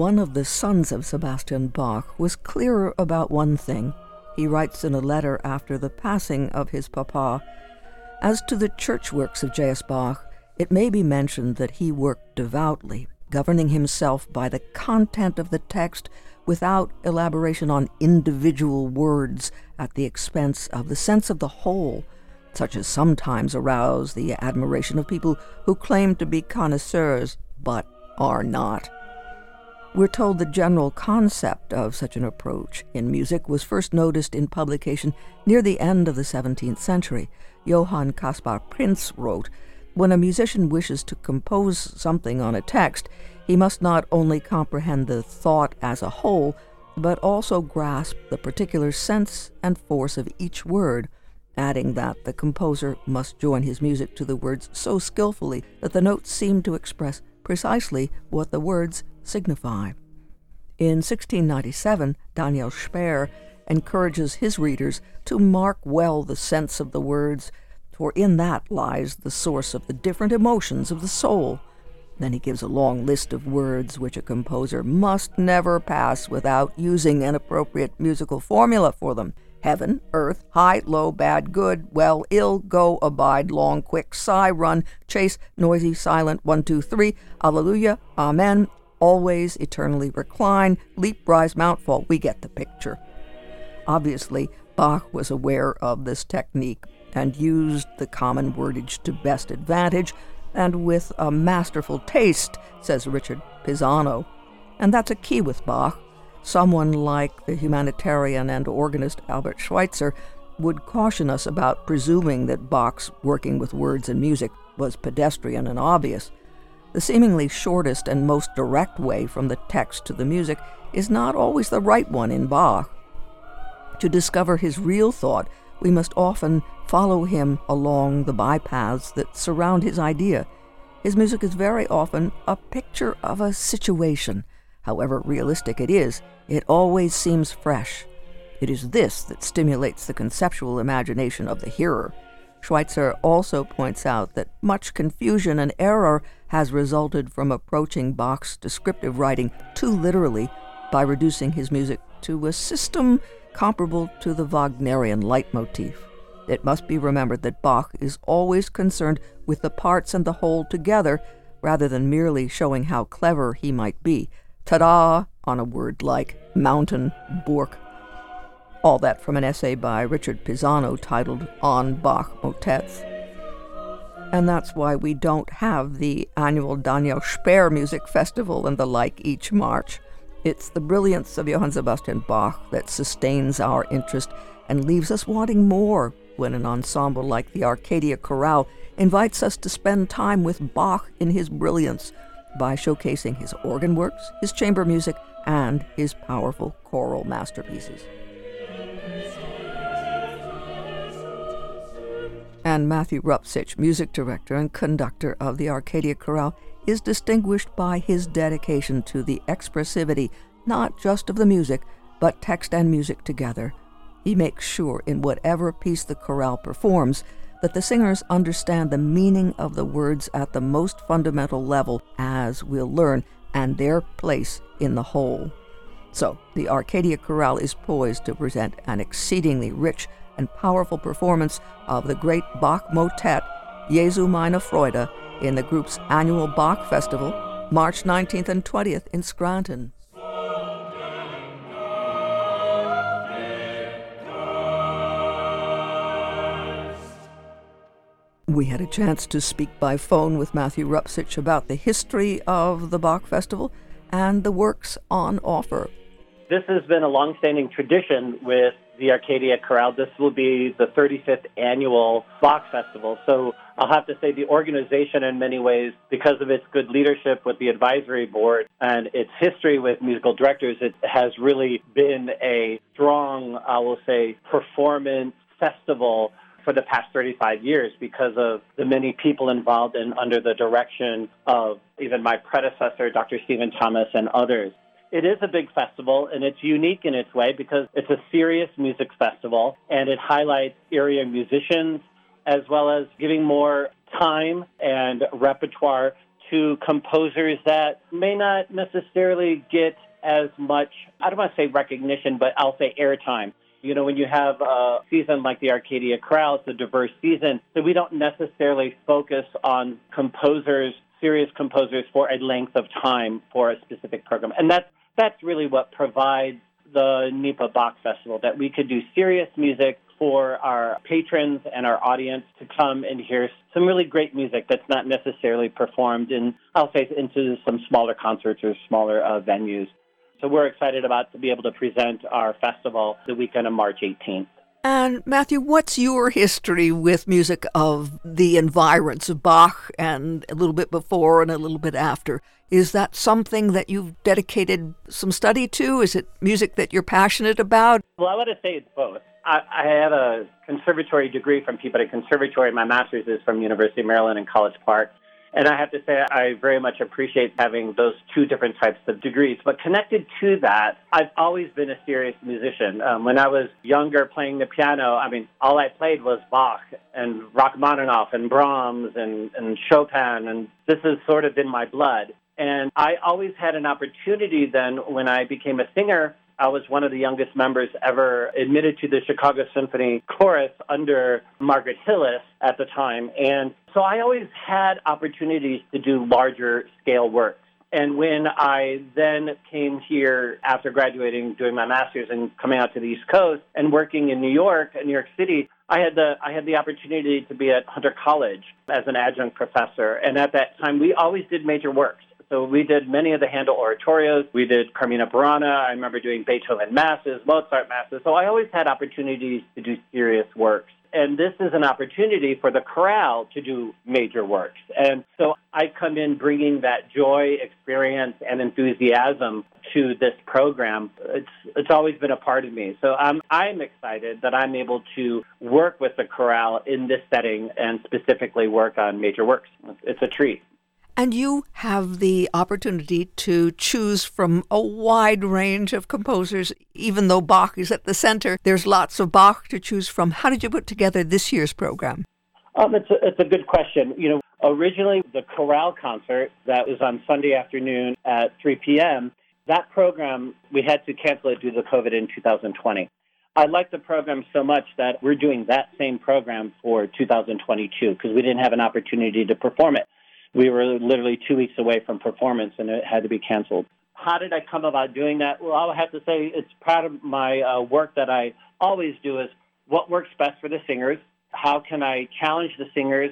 one of the sons of Sebastian Bach was clearer about one thing. He writes in a letter after the passing of his papa As to the church works of J.S. Bach, it may be mentioned that he worked devoutly, governing himself by the content of the text without elaboration on individual words at the expense of the sense of the whole, such as sometimes arouse the admiration of people who claim to be connoisseurs but are not. We're told the general concept of such an approach in music was first noticed in publication near the end of the 17th century. Johann Caspar Prinz wrote, When a musician wishes to compose something on a text, he must not only comprehend the thought as a whole, but also grasp the particular sense and force of each word, adding that the composer must join his music to the words so skillfully that the notes seem to express precisely what the words signify. In 1697, Daniel Speer encourages his readers to mark well the sense of the words, for in that lies the source of the different emotions of the soul. Then he gives a long list of words which a composer must never pass without using an appropriate musical formula for them heaven, earth, high, low, bad, good, well, ill, go, abide, long, quick, sigh, run, chase, noisy, silent, one, two, three, alleluia, amen, always, eternally recline, leap, rise, mount, fall. We get the picture. Obviously, Bach was aware of this technique and used the common wordage to best advantage and with a masterful taste, says Richard Pisano. And that's a key with Bach. Someone like the humanitarian and organist Albert Schweitzer would caution us about presuming that Bach's working with words and music was pedestrian and obvious. The seemingly shortest and most direct way from the text to the music is not always the right one in Bach. To discover his real thought, we must often follow him along the bypaths that surround his idea. His music is very often a picture of a situation. However realistic it is, it always seems fresh. It is this that stimulates the conceptual imagination of the hearer. Schweitzer also points out that much confusion and error has resulted from approaching Bach's descriptive writing too literally by reducing his music to a system comparable to the Wagnerian leitmotif. It must be remembered that Bach is always concerned with the parts and the whole together rather than merely showing how clever he might be. Ta da! on a word like mountain, Burg. All that from an essay by Richard Pisano titled On Bach Motets. And that's why we don't have the annual Daniel Speer Music Festival and the like each March. It's the brilliance of Johann Sebastian Bach that sustains our interest and leaves us wanting more when an ensemble like the Arcadia Chorale invites us to spend time with Bach in his brilliance by showcasing his organ works, his chamber music, and his powerful choral masterpieces. And Matthew Rupcich, music director and conductor of the Arcadia Chorale, is distinguished by his dedication to the expressivity not just of the music, but text and music together. He makes sure in whatever piece the chorale performs that the singers understand the meaning of the words at the most fundamental level, as we'll learn, and their place in the whole. So, the Arcadia Chorale is poised to present an exceedingly rich and powerful performance of the great Bach motet, Jesu meine Freude, in the group's annual Bach Festival, March 19th and 20th in Scranton. We had a chance to speak by phone with Matthew Rupcich about the history of the Bach Festival and the works on offer. This has been a long-standing tradition with the Arcadia Chorale. This will be the 35th annual Bach Festival. So I'll have to say the organization, in many ways, because of its good leadership with the advisory board and its history with musical directors, it has really been a strong, I will say, performance festival for the past 35 years because of the many people involved and under the direction of even my predecessor, Dr. Stephen Thomas, and others. It is a big festival and it's unique in its way because it's a serious music festival and it highlights area musicians as well as giving more time and repertoire to composers that may not necessarily get as much, I don't want to say recognition, but I'll say airtime. You know, when you have a season like the Arcadia Chorale, it's a diverse season, so we don't necessarily focus on composers, serious composers, for a length of time for a specific program. And that's, that's really what provides the NEPA Bach Festival, that we could do serious music for our patrons and our audience to come and hear some really great music that's not necessarily performed in, I'll say, into some smaller concerts or smaller uh, venues. So we're excited about to be able to present our festival the weekend of March 18th. And Matthew, what's your history with music of the environs of Bach and a little bit before and a little bit after? Is that something that you've dedicated some study to? Is it music that you're passionate about? Well, I to say it's both. I, I have a conservatory degree from Peabody Conservatory. My master's is from University of Maryland in College Park. And I have to say, I very much appreciate having those two different types of degrees. But connected to that, I've always been a serious musician. Um, when I was younger playing the piano, I mean, all I played was Bach and Rachmaninoff and Brahms and, and Chopin. And this has sort of been my blood. And I always had an opportunity then when I became a singer I was one of the youngest members ever admitted to the Chicago Symphony Chorus under Margaret Hillis at the time. And so I always had opportunities to do larger scale works. And when I then came here after graduating, doing my master's and coming out to the East Coast and working in New York, and New York City, I had the I had the opportunity to be at Hunter College as an adjunct professor. And at that time, we always did major works. So we did many of the Handel oratorios. We did Carmina Burana. I remember doing Beethoven masses, Mozart masses. So I always had opportunities to do serious works. And this is an opportunity for the chorale to do major works. And so I come in bringing that joy, experience, and enthusiasm to this program. It's, it's always been a part of me. So I'm, I'm excited that I'm able to work with the chorale in this setting and specifically work on major works. It's a treat. And you have the opportunity to choose from a wide range of composers, even though Bach is at the center. There's lots of Bach to choose from. How did you put together this year's program? Um, it's, a, it's a good question. You know, originally the chorale concert that was on Sunday afternoon at 3 p.m., that program, we had to cancel it due to COVID in 2020. I like the program so much that we're doing that same program for 2022 because we didn't have an opportunity to perform it we were literally two weeks away from performance and it had to be canceled. How did I come about doing that? Well, I have to say it's part of my uh, work that I always do is what works best for the singers? How can I challenge the singers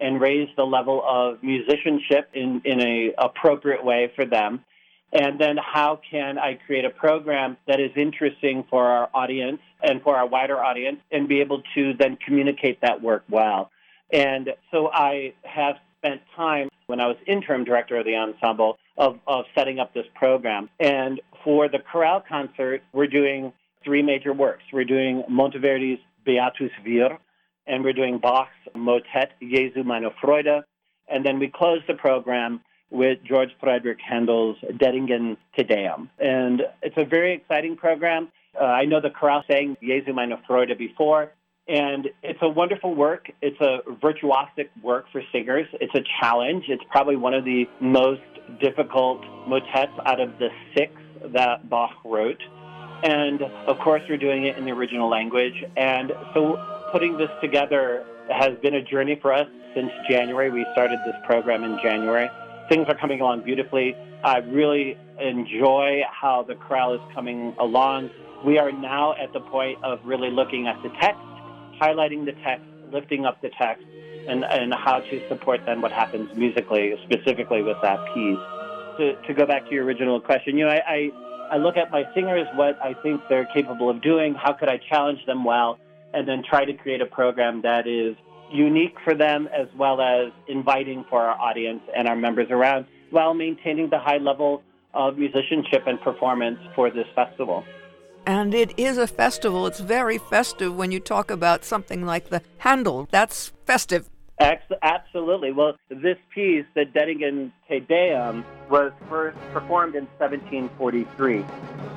and raise the level of musicianship in, in a appropriate way for them? And then how can I create a program that is interesting for our audience and for our wider audience and be able to then communicate that work well? And so I have spent time when I was interim director of the ensemble of, of setting up this program. And for the chorale concert, we're doing three major works. We're doing Monteverdi's Beatus Vir, and we're doing Bach's motet Jesu meine Freude. And then we close the program with George Frederick Handel's Dettingen Te Deum. And it's a very exciting program. Uh, I know the chorale sang Jesu meine Freude before, and it's a wonderful work. It's a virtuosic work for singers. It's a challenge. It's probably one of the most difficult motets out of the six that Bach wrote. And of course, we're doing it in the original language. And so putting this together has been a journey for us since January. We started this program in January. Things are coming along beautifully. I really enjoy how the chorale is coming along. We are now at the point of really looking at the text highlighting the text, lifting up the text, and, and how to support then what happens musically, specifically with that piece. To, to go back to your original question, you know, I, I, I look at my singers, what I think they're capable of doing, how could I challenge them well, and then try to create a program that is unique for them as well as inviting for our audience and our members around while maintaining the high level of musicianship and performance for this festival. And it is a festival. It's very festive when you talk about something like the Handel. That's festive. Absolutely. Well, this piece, the Dettingen Te Deum, was first performed in 1743.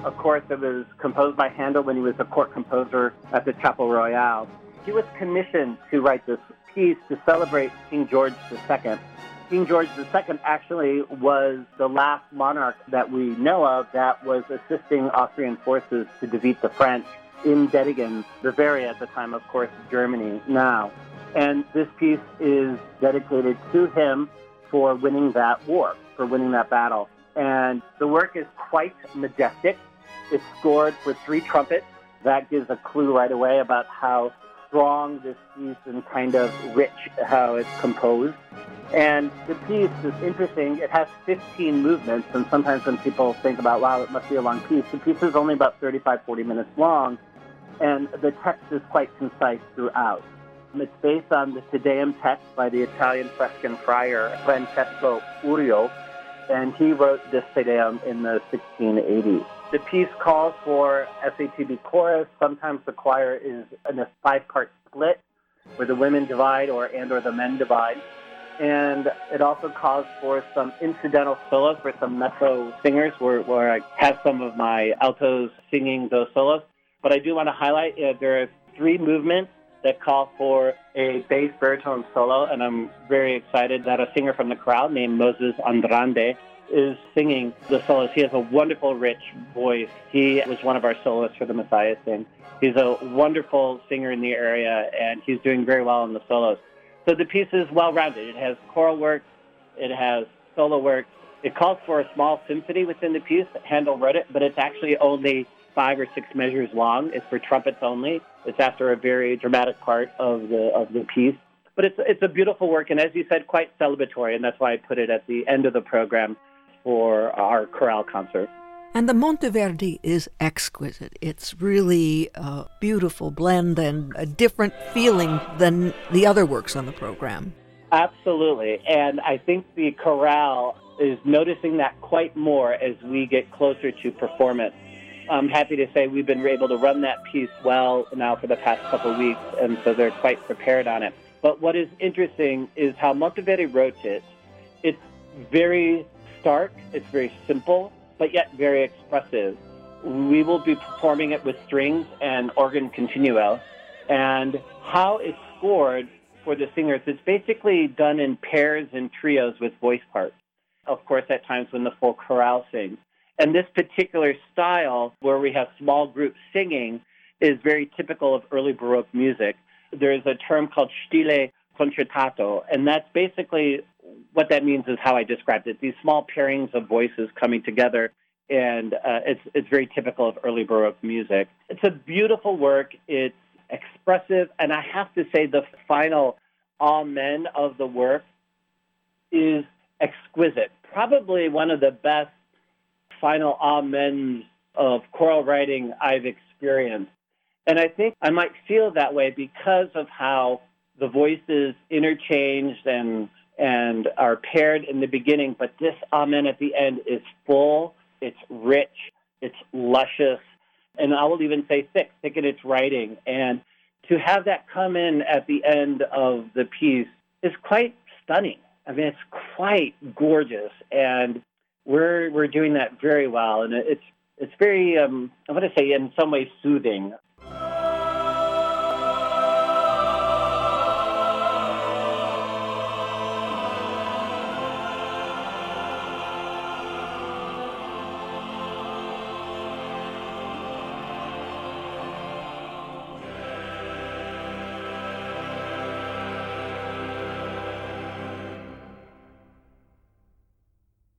Of course, it was composed by Handel when he was a court composer at the Chapel Royal. He was commissioned to write this piece to celebrate King George II King George II actually was the last monarch that we know of that was assisting Austrian forces to defeat the French in Dettingen, Bavaria at the time, of course, Germany now. And this piece is dedicated to him for winning that war, for winning that battle. And the work is quite majestic. It's scored for three trumpets. That gives a clue right away about how strong this piece and kind of rich how it's composed. And the piece is interesting. It has 15 movements, and sometimes when people think about, wow, it must be a long piece, the piece is only about 35, 40 minutes long, and the text is quite concise throughout. It's based on the Te Deum text by the Italian Franciscan friar Francesco Urio, and he wrote this Te Deum in the 1680s. The piece calls for SATB chorus. Sometimes the choir is in a five-part split, where the women divide or and or the men divide and it also calls for some incidental solos for some mezzo singers where, where I have some of my altos singing those solos. But I do want to highlight uh, there are three movements that call for a bass baritone solo, and I'm very excited that a singer from the crowd named Moses Andrande is singing the solos. He has a wonderful, rich voice. He was one of our soloists for the Messiah Sing. He's a wonderful singer in the area, and he's doing very well in the solos. So the piece is well rounded. It has choral work, it has solo work. It calls for a small symphony within the piece. Handel wrote it, but it's actually only five or six measures long. It's for trumpets only. It's after a very dramatic part of the of the piece. But it's it's a beautiful work, and as you said, quite celebratory, and that's why I put it at the end of the program for our chorale concert. And the Monteverdi is exquisite. It's really a beautiful blend and a different feeling than the other works on the program. Absolutely. And I think the chorale is noticing that quite more as we get closer to performance. I'm happy to say we've been able to run that piece well now for the past couple of weeks, and so they're quite prepared on it. But what is interesting is how Monteverdi wrote it. It's very stark, it's very simple, but yet very expressive. We will be performing it with strings and organ continuo. And how it's scored for the singers, it's basically done in pairs and trios with voice parts. Of course, at times when the full chorale sings. And this particular style, where we have small groups singing, is very typical of early Baroque music. There's a term called stile concertato, and that's basically what that means is how I described it. These small pairings of voices coming together, and uh, it's it's very typical of early Baroque music. It's a beautiful work. It's expressive, and I have to say the final Amen of the work is exquisite. Probably one of the best final Amens of choral writing I've experienced. And I think I might feel that way because of how the voices interchanged and and are paired in the beginning, but this amen at the end is full, it's rich, it's luscious, and I will even say thick, thick in its writing. And to have that come in at the end of the piece is quite stunning. I mean, it's quite gorgeous, and we're we're doing that very well, and it's it's very um, I want to say in some ways soothing.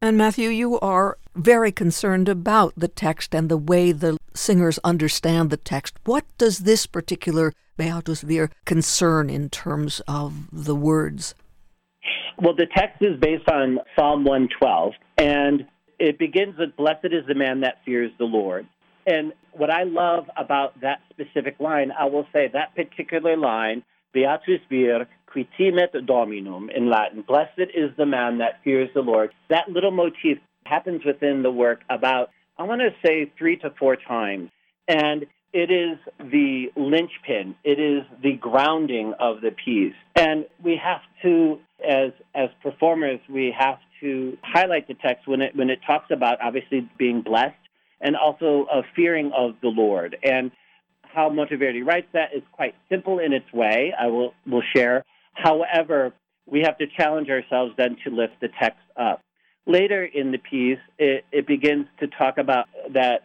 And Matthew, you are very concerned about the text and the way the singers understand the text. What does this particular Beatus Vir concern in terms of the words? Well, the text is based on Psalm 112, and it begins with Blessed is the man that fears the Lord. And what I love about that specific line, I will say that particular line, Beatus Vir, qui timet dominum in Latin. Blessed is the man that fears the Lord. That little motif happens within the work about, I want to say, three to four times. And it is the linchpin, it is the grounding of the piece. And we have to, as, as performers, we have to highlight the text when it, when it talks about obviously being blessed and also a fearing of the Lord. And how Monteverdi writes that is quite simple in its way. I will will share. However, we have to challenge ourselves then to lift the text up. Later in the piece, it, it begins to talk about that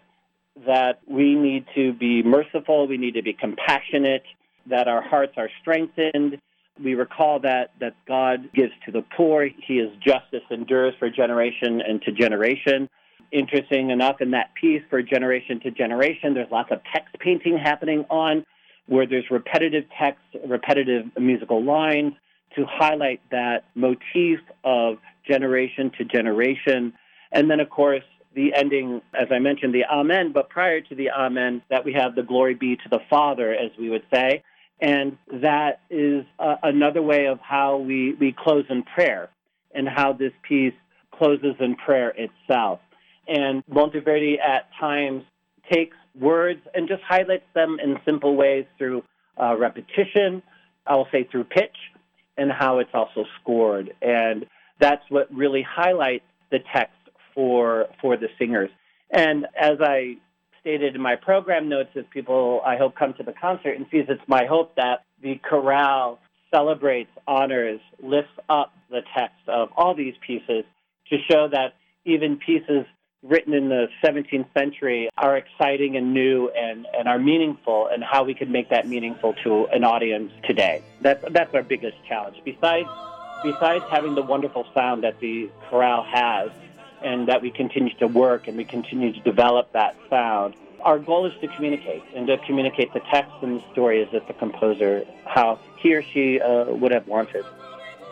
that we need to be merciful, we need to be compassionate, that our hearts are strengthened. We recall that that God gives to the poor. He is justice endures for generation and to generation. Interesting enough, in that piece, for generation to generation, there's lots of text painting happening on where there's repetitive text, repetitive musical lines to highlight that motif of generation to generation. And then, of course, the ending, as I mentioned, the Amen, but prior to the Amen, that we have the glory be to the Father, as we would say. And that is uh, another way of how we, we close in prayer and how this piece closes in prayer itself. And Monteverdi at times takes words and just highlights them in simple ways through uh, repetition, I will say through pitch, and how it's also scored. And that's what really highlights the text for for the singers. And as I stated in my program notes, if people I hope come to the concert and sees, it's my hope that the chorale celebrates, honors, lifts up the text of all these pieces to show that even pieces written in the 17th century are exciting and new and, and are meaningful and how we can make that meaningful to an audience today. That's, that's our biggest challenge. Besides, besides having the wonderful sound that the chorale has and that we continue to work and we continue to develop that sound, our goal is to communicate and to communicate the text and the stories if the composer, how he or she uh, would have wanted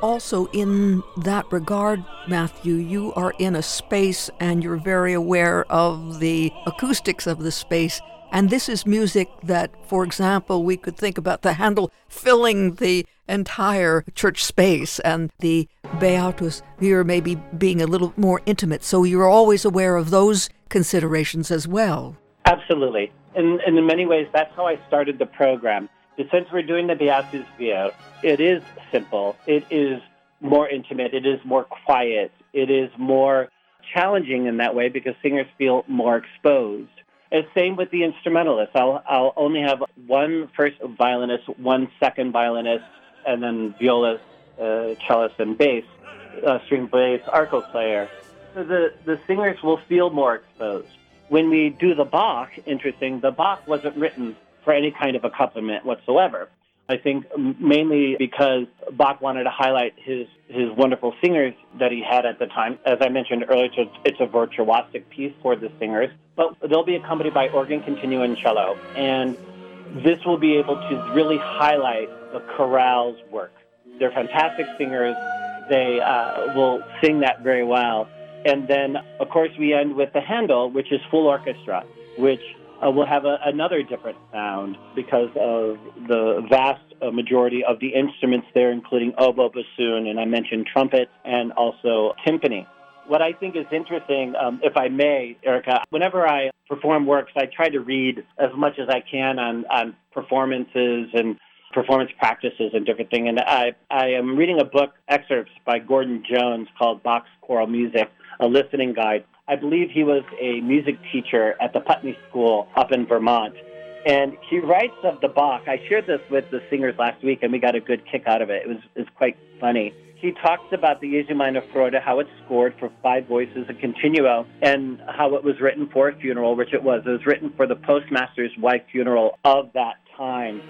also, in that regard, Matthew, you are in a space and you're very aware of the acoustics of the space. And this is music that, for example, we could think about the Handel filling the entire church space and the Beatus Vir maybe being a little more intimate. So you're always aware of those considerations as well. Absolutely. And, and in many ways, that's how I started the program. Since we're doing the Beatus Vir, it is simple. It is more intimate. It is more quiet. It is more challenging in that way because singers feel more exposed. And same with the instrumentalists. I'll, I'll only have one first violinist, one second violinist, and then violist, uh, cellist, and bass, uh, string bass, arco player. So the, the singers will feel more exposed. When we do the Bach, interesting, the Bach wasn't written for any kind of accompaniment whatsoever. I think mainly because Bach wanted to highlight his, his wonderful singers that he had at the time. As I mentioned earlier, it's a, virtuosic piece for the singers, but they'll be accompanied by organ continuo and cello. And this will be able to really highlight the chorale's work. They're fantastic singers. They uh, will sing that very well. And then, of course, we end with the Handel, which is full orchestra, which uh, will have a, another different sound because of the vast uh, majority of the instruments there, including oboe, bassoon, and I mentioned trumpet and also timpani. What I think is interesting, um, if I may, Erica, whenever I perform works, I try to read as much as I can on, on performances and performance practices and different things. And I, I am reading a book, excerpts by Gordon Jones called Bach's Choral Music, a listening guide. I believe he was a music teacher at the Putney School up in Vermont. And he writes of the Bach. I shared this with the singers last week, and we got a good kick out of it. It was, it was quite funny. He talks about the Jesu meine Freude, how it's scored for five voices, a continuo, and how it was written for a funeral, which it was. It was written for the postmaster's wife funeral of that time.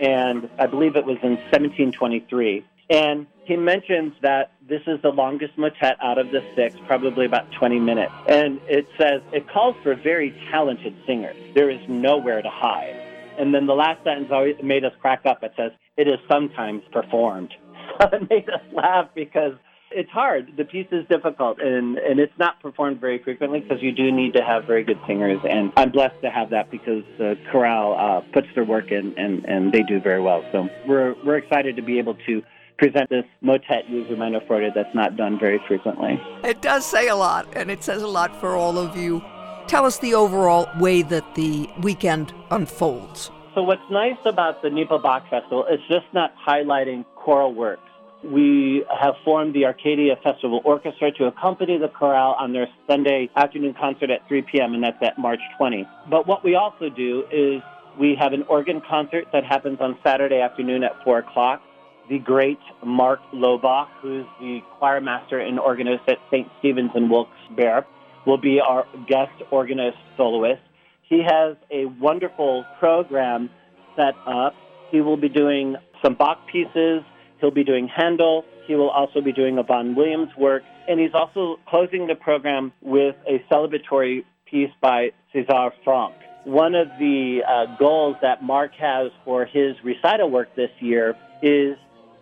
And I believe it was in 1723. And he mentions that this is the longest motet out of the six, probably about 20 minutes. And it says it calls for very talented singers. There is nowhere to hide. And then the last sentence always made us crack up. It says, it is sometimes performed. So it made us laugh because it's hard. The piece is difficult, and, and it's not performed very frequently because you do need to have very good singers. And I'm blessed to have that because the chorale uh, puts their work in, and, and they do very well. So we're, we're excited to be able to present this motet meine Freude that's not done very frequently. It does say a lot, and it says a lot for all of you. Tell us the overall way that the weekend unfolds. So, what's nice about the NEPA Bach Festival is just not highlighting choral works. We have formed the Arcadia Festival Orchestra to accompany the chorale on their Sunday afternoon concert at 3 p.m., and that's at March 20. But what we also do is we have an organ concert that happens on Saturday afternoon at 4 o'clock the great Mark Laubach, who's the choir master and organist at St. Stephen's in Wilkes-Barre, will be our guest organist soloist. He has a wonderful program set up. He will be doing some Bach pieces. He'll be doing Handel. He will also be doing a Vaughan Williams work. And he's also closing the program with a celebratory piece by César Franck. One of the uh, goals that Mark has for his recital work this year is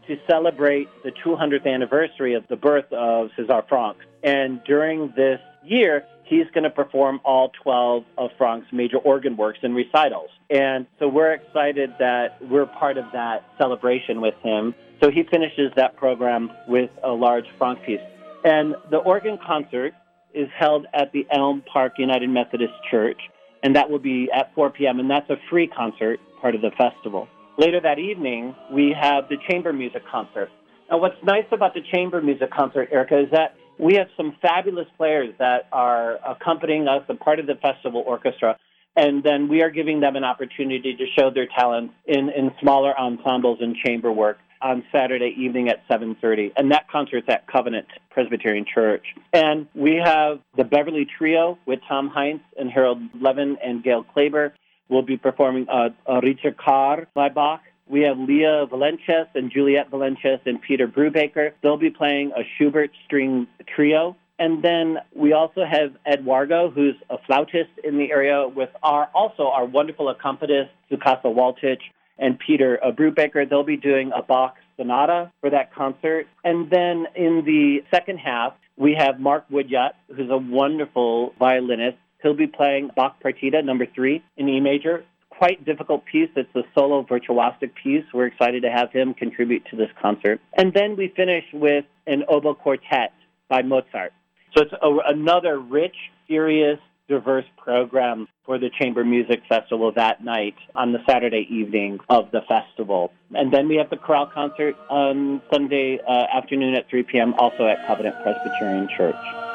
to celebrate the 200th anniversary of the birth of César Franck. And during this year, he's going to perform all 12 of Franck's major organ works and recitals. And so we're excited that we're part of that celebration with him. So he finishes that program with a large Franck piece. And the organ concert is held at the Elm Park United Methodist Church, and that will be at 4 p.m., and that's a free concert, part of the festival. Later that evening, we have the chamber music concert. Now, what's nice about the chamber music concert, Erica, is that we have some fabulous players that are accompanying us, a part of the festival orchestra, and then we are giving them an opportunity to show their talents in, in smaller ensembles and chamber work on Saturday evening at 7:30, and that concert's at Covenant Presbyterian Church. And we have the Beverly Trio with Tom Heinz and Harold Levin and Gail Klaber. Will be performing a ricercar by Bach. We have Leah Valencias and Juliet Valencias and Peter Brubaker. They'll be playing a Schubert string trio. And then we also have Eduardo, who's a flautist in the area, with our also our wonderful accompanist, Sukasa Waltich, and Peter uh, Brubaker. They'll be doing a Bach sonata for that concert. And then in the second half, we have Mark Woodyut, who's a wonderful violinist. He'll be playing Bach Partita number three in E major. Quite difficult piece. It's a solo virtuosic piece. We're excited to have him contribute to this concert. And then we finish with an oboe quartet by Mozart. So it's a, another rich, serious, diverse program for the Chamber Music Festival that night on the Saturday evening of the festival. And then we have the chorale concert on Sunday uh, afternoon at 3 p.m., also at Covenant Presbyterian Church.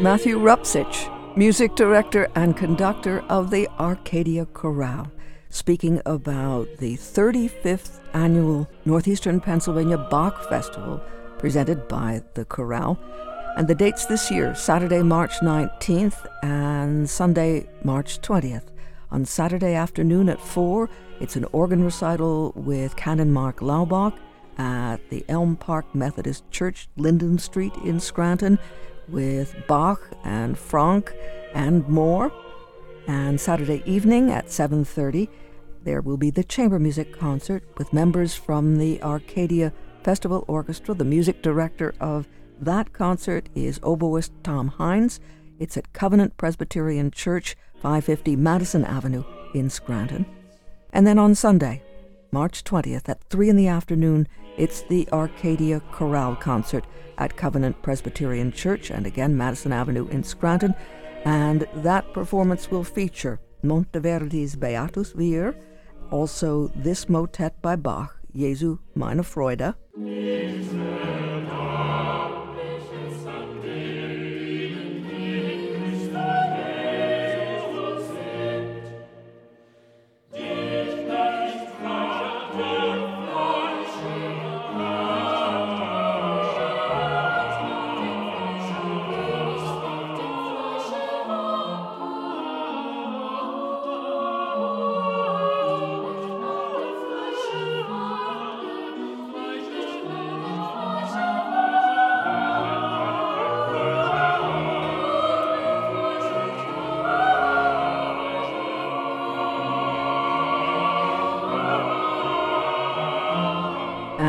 Matthew Rupcich, music director and conductor of the Arcadia Chorale, speaking about the 35th annual Northeastern Pennsylvania Bach Festival presented by the chorale. And the dates this year Saturday, March 19th and Sunday, March 20th. On Saturday afternoon at 4, it's an organ recital with Canon Mark Laubach at the Elm Park Methodist Church, Linden Street in Scranton, with Bach and Franck and more. And Saturday evening at 7:30, there will be the chamber music concert with members from the Arcadia Festival Orchestra. The music director of that concert is oboist Tom Hines. It's at Covenant Presbyterian Church, 550 Madison Avenue in Scranton. And then on Sunday, March 20th at 3 in the afternoon, it's the Arcadia Chorale Concert at Covenant Presbyterian Church and again Madison Avenue in Scranton. And that performance will feature Monteverdi's Beatus Vir, also this motet by Bach, Jesu meine Freude.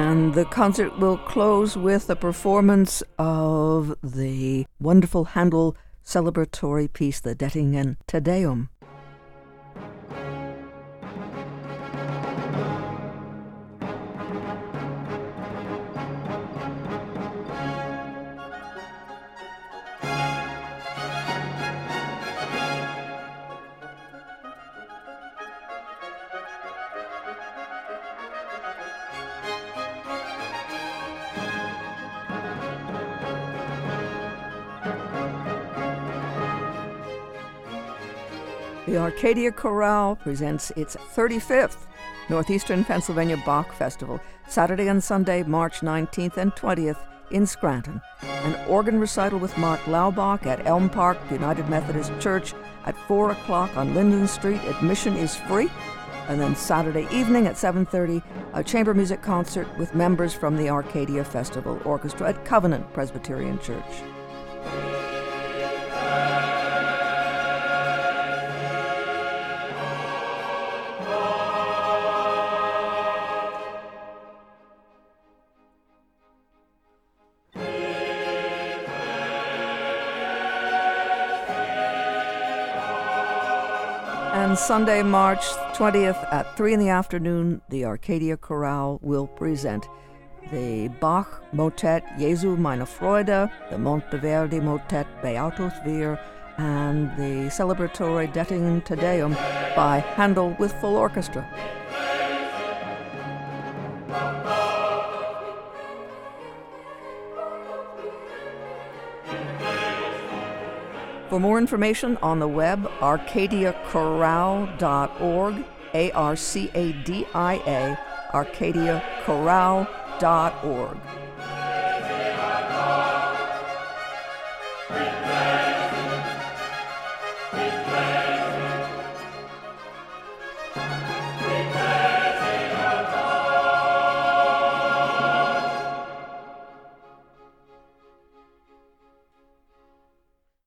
The concert will close with a performance of the wonderful Handel celebratory piece, the Dettingen Te Deum. Arcadia Chorale presents its 35th Northeastern Pennsylvania Bach Festival, Saturday and Sunday, March 19th and 20th in Scranton. An organ recital with Mark Laubach at Elm Park United Methodist Church at 4 o'clock on Linden Street. Admission is free. And then Saturday evening at 7.30, a chamber music concert with members from the Arcadia Festival Orchestra at Covenant Presbyterian Church. Sunday, March 20th at 3 in the afternoon, the Arcadia Chorale will present the Bach motet Jesu meine Freude, the Monteverdi motet Beatus Vir, and the celebratory Dettingen Te Deum by Handel with full orchestra. For more information on the web, arcadiachorale.org, A R C A D I A, arcadiachorale.org.